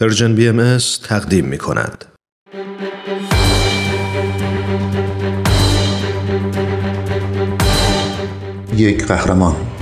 پرژن بی ام تقدیم می کند. یک قهرمان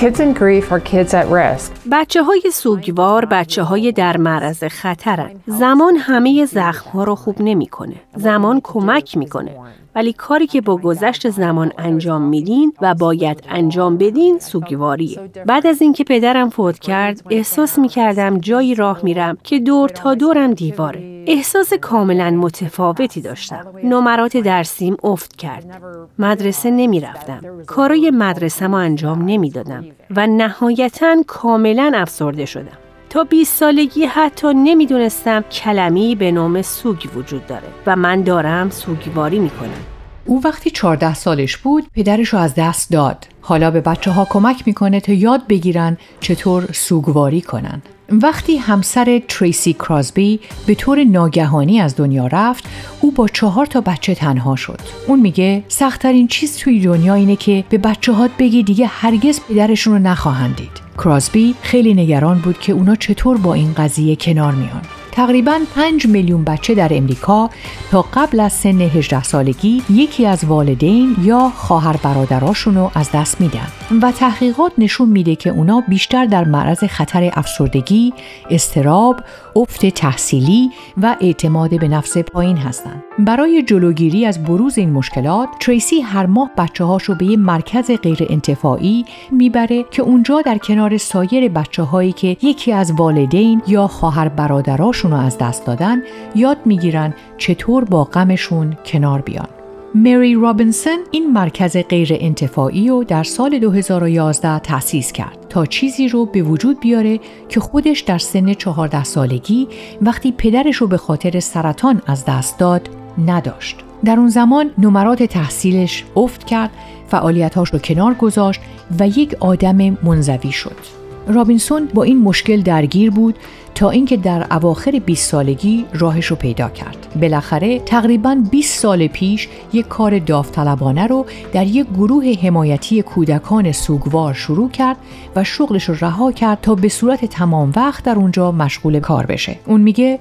Kids in grief are kids at risk. بچه های سوگوار بچه های در معرض خطرن. زمان همه زخم ها رو خوب نمی‌کنه. زمان کمک می‌کنه. ولی کاری که با گذشت زمان انجام میدین و باید انجام بدین سوگواریه. بعد از اینکه پدرم فوت کرد احساس می‌کردم جایی راه میرم که دور تا دورم دیواره. احساس کاملا متفاوتی داشتم. نمرات درسیم افت کرد. مدرسه نمی‌رفتم. کارای مدرسه ما انجام نمی‌دادم و نهایتا کاملا افسرده شدم. تا 20 سالگی حتی نمی‌دونستم کلمی به نام سوگ وجود داره و من دارم سوگواری می‌کنم. او وقتی 14 سالش بود پدرش رو از دست داد. حالا به بچه ها کمک می‌کنه تا یاد بگیرن چطور سوگواری کنن. وقتی همسر تریسی کراسبی به طور ناگهانی از دنیا رفت او با چهار تا بچه تنها شد اون میگه سختترین چیز توی دنیا اینه که به بچه هات بگی دیگه هرگز پدرشون رو نخواهند دید کراسبی خیلی نگران بود که اونا چطور با این قضیه کنار میان تقریبا 5 میلیون بچه در امریکا تا قبل از سن 18 سالگی یکی از والدین یا خواهر برادراشون رو از دست میدن. و تحقیقات نشون میده که اونا بیشتر در معرض خطر افسردگی، استراب، افت تحصیلی و اعتماد به نفس پایین هستند. برای جلوگیری از بروز این مشکلات، تریسی هر ماه بچه هاشو به یه مرکز غیر انتفاعی می‌بره که اونجا در کنار سایر بچه هایی که یکی از والدین یا خواهر برادراشون رو از دست دادن یاد می‌گیرن چطور با غمشون کنار بیان. مری رابینسون این مرکز غیر انتفاعی رو در سال 2011 تأسیس کرد تا چیزی رو به وجود بیاره که خودش در سن 14 سالگی وقتی پدرش رو به خاطر سرطان از دست داد نداشت. در اون زمان نمرات تحصیلش افت کرد، فعالیتاش رو کنار گذاشت و یک آدم منزوی شد. رابینسون با این مشکل درگیر بود تا اینکه در اواخر 20 سالگی راهش رو پیدا کرد. بالاخره تقریبا 20 سال پیش یک کار داوطلبانه رو در یک گروه حمایتی کودکان سوگوار شروع کرد و شغلش رو رها کرد تا به صورت تمام وقت در اونجا مشغول کار بشه. اون میگه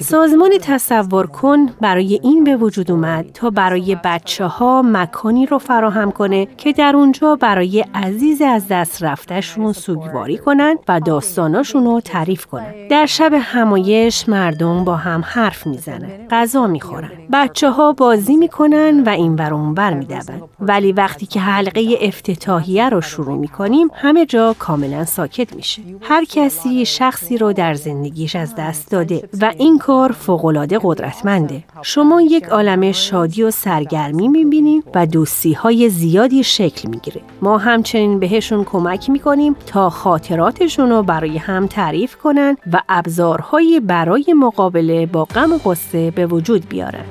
سازمان تصور کن برای این به وجود اومد تا برای بچه ها مکانی رو فراهم کنه که در اونجا برای عزیز از دست رفتهشون سوگواری کنن و داستاناشون رو تعریف کنن. در شب همایش مردم با هم حرف می‌زنن، غذا می‌خورن. بچه ها بازی می‌کنن و این بر اون بر. ولی وقتی که حلقه افتتاحیه رو شروع می‌کنیم همه جا کاملا ساکت میشه. هر کسی شخصی رو در زندگیش از دست دست داده و این کار فوقالعاده قدرتمنده. شما یک عالم شادی و سرگرمی می‌بینید و دوستی های زیادی شکل می‌گیره. ما همچنین بهشون کمک می‌کنیم تا خاطراتشون رو برای هم تعریف کنن و ابزارهایی برای مقابله با غم و غصه به وجود بیارن.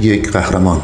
یک قهرمان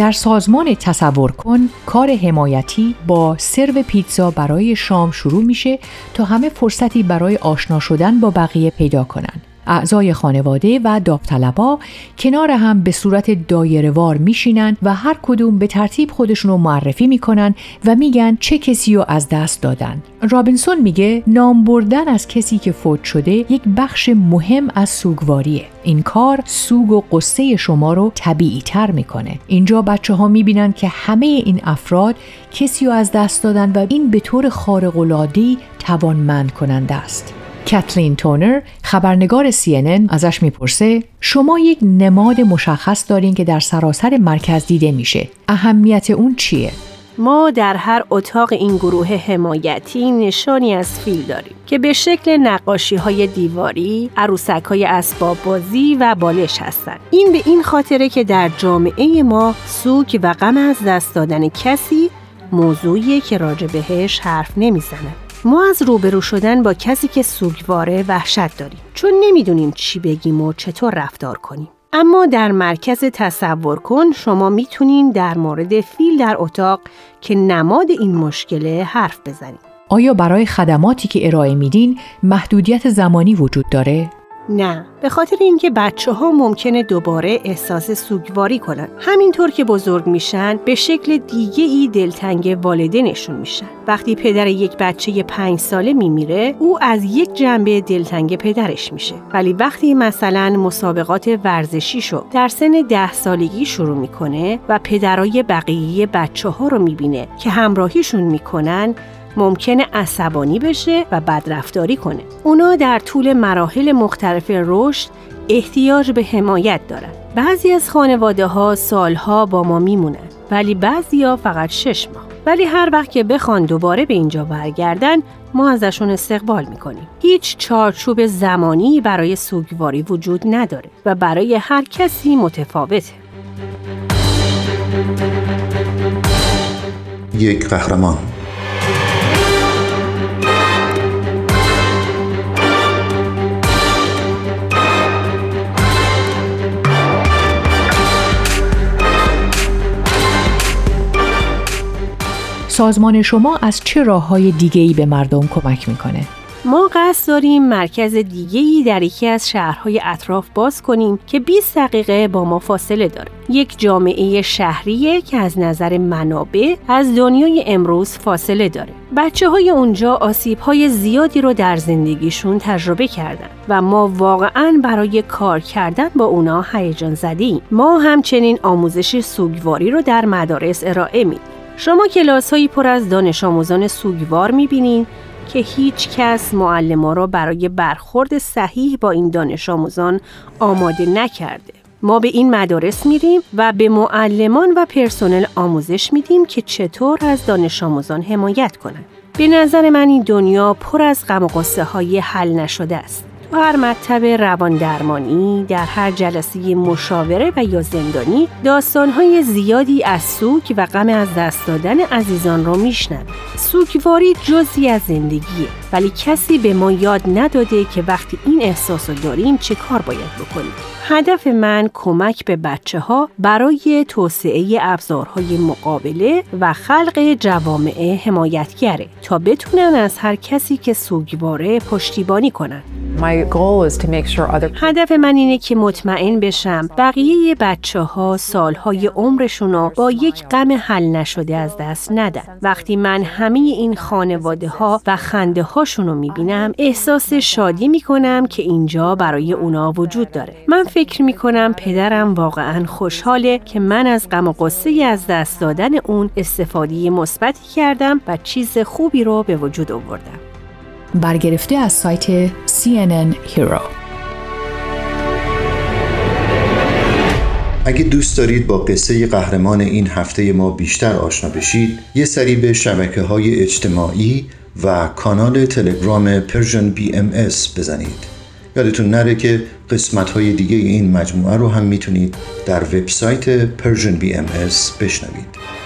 در سازمان تصور کن کار حمایتی با سرو پیتزا برای شام شروع میشه تا همه فرصتی برای آشنا شدن با بقیه پیدا کنند. اعضای خانواده و داوطلبا کنار هم به صورت دایرهوار میشینن و هر کدوم به ترتیب خودشون رو معرفی می‌کنن و میگن چه کسی رو از دست دادن. رابینسون میگه نام بردن از کسی که فوت شده یک بخش مهم از سوگواریه. این کار سوگ و قصه شما رو طبیعی تر می‌کنه. اینجا بچه ها می‌بینن که همه این افراد کسی رو از دست دادن و این به طور خارق‌العاده‌ای توانمند کننده است. کتلین تونر خبرنگار CNN ازش می‌پرسه شما یک نماد مشخص دارین که در سراسر مرکز دیده میشه اهمیت اون چیه ما در هر اتاق این گروه حمایتی نشانی از فیل داریم که به شکل نقاشی های دیواری، عروسک های اسباب بازی و بالش هستند. این به این خاطره که در جامعه ما سوگ و غم از دست دادن کسی موضوعیه که راجع بهش حرف نمی‌زنه. ما از روبرو شدن با کسی که سوگواره وحشت داریم چون نمی‌دونیم چی بگیم و چطور رفتار کنیم اما در مرکز تصور کن شما می‌تونین در مورد فیل در اتاق که نماد این مشکله حرف بزنید. آیا برای خدماتی که ارائه میدین محدودیت زمانی وجود داره؟ نه به خاطر اینکه بچه ها ممکنه دوباره احساس سوگواری کنن. همینطور که بزرگ میشن به شکل دیگه ای دلتنگ والدینشون میشن. وقتی پدر یک بچه پنج ساله میمیره او از یک جنبه دلتنگ پدرش میشه. ولی وقتی مثلا مسابقات ورزشی شو در سن ده سالگی شروع می‌کنه و پدرای بقیه بچه ها رو می‌بینه که همراهیشون می‌کنن ممکنه عصبانی بشه و بدرفتاری کنه. اونا در طول مراحل مختلف رشد احتیاج به حمایت دارن. بعضی از خانواده ها سالها با ما میمونن ولی بعضی ها فقط شش ماه. ولی هر وقت که بخوان دوباره به اینجا برگردن ما ازشون استقبال می‌کنیم. هیچ چارچوب زمانی برای سوگواری وجود نداره و برای هر کسی متفاوته. یک قهرمان سازمان شما از چه راه های دیگه ای به مردم کمک می‌کنه؟ ما قصد داریم مرکز دیگه‌ای در یکی از شهرهای اطراف باز کنیم که 20 دقیقه با ما فاصله داره. یک جامعه شهریه که از نظر منابع از دنیای امروز فاصله داره. بچه های اونجا آسیب های زیادی رو در زندگیشون تجربه کردن و ما واقعا برای کار کردن با اونا هیجان زدیم. ما همچنین آموزش سوگواری رو در مدارس ارائه میدیم. شما کلاس هایی پر از دانش آموزان سوگوار می‌بینین که هیچ کس معلم را برای برخورد صحیح با این دانش آموزان آماده نکرده. ما به این مدارس میریم و به معلمان و پرسنل آموزش میدیم که چطور از دانش آموزان حمایت کنند. به نظر من این دنیا پر از غم و غصه های حل نشده است. هر مطب روان درمانی در هر جلسه مشاوره و یا زندانی داستانهای زیادی از سوک و غم از دست دادن عزیزان رو میشنن سوکواری جزی از زندگیه ولی کسی به ما یاد نداده که وقتی این احساس رو داریم چه کار باید بکنیم هدف من کمک به بچه ها برای توسعه ابزارهای مقابله و خلق جوامع حمایتگره تا بتونن از هر کسی که سوگواره پشتیبانی کنن. هدف من اینه که مطمئن بشم بقیه بچه ها سالهای عمرشون رو با یک غم حل نشده از دست ندن. وقتی من همه این خانواده ها و خنده هاشون رو می‌بینم احساس شادی می‌کنم که اینجا برای اونا وجود داره. من فکر می‌کنم پدرم واقعا خوشحاله که من از غم و قصه از دست دادن اون استفاده مثبتی کردم و چیز خوبی رو به وجود آوردم. برگرفته از سایت CNN Hero. اگه دوست دارید با قصه قهرمان این هفته ما بیشتر آشنا بشید یه سری به شبکه های اجتماعی و کانال تلگرام بی ام بزنید. یادتون نره که قسمت های دیگه این مجموعه رو هم می‌تونید در وبسایت بی ام بشنوید.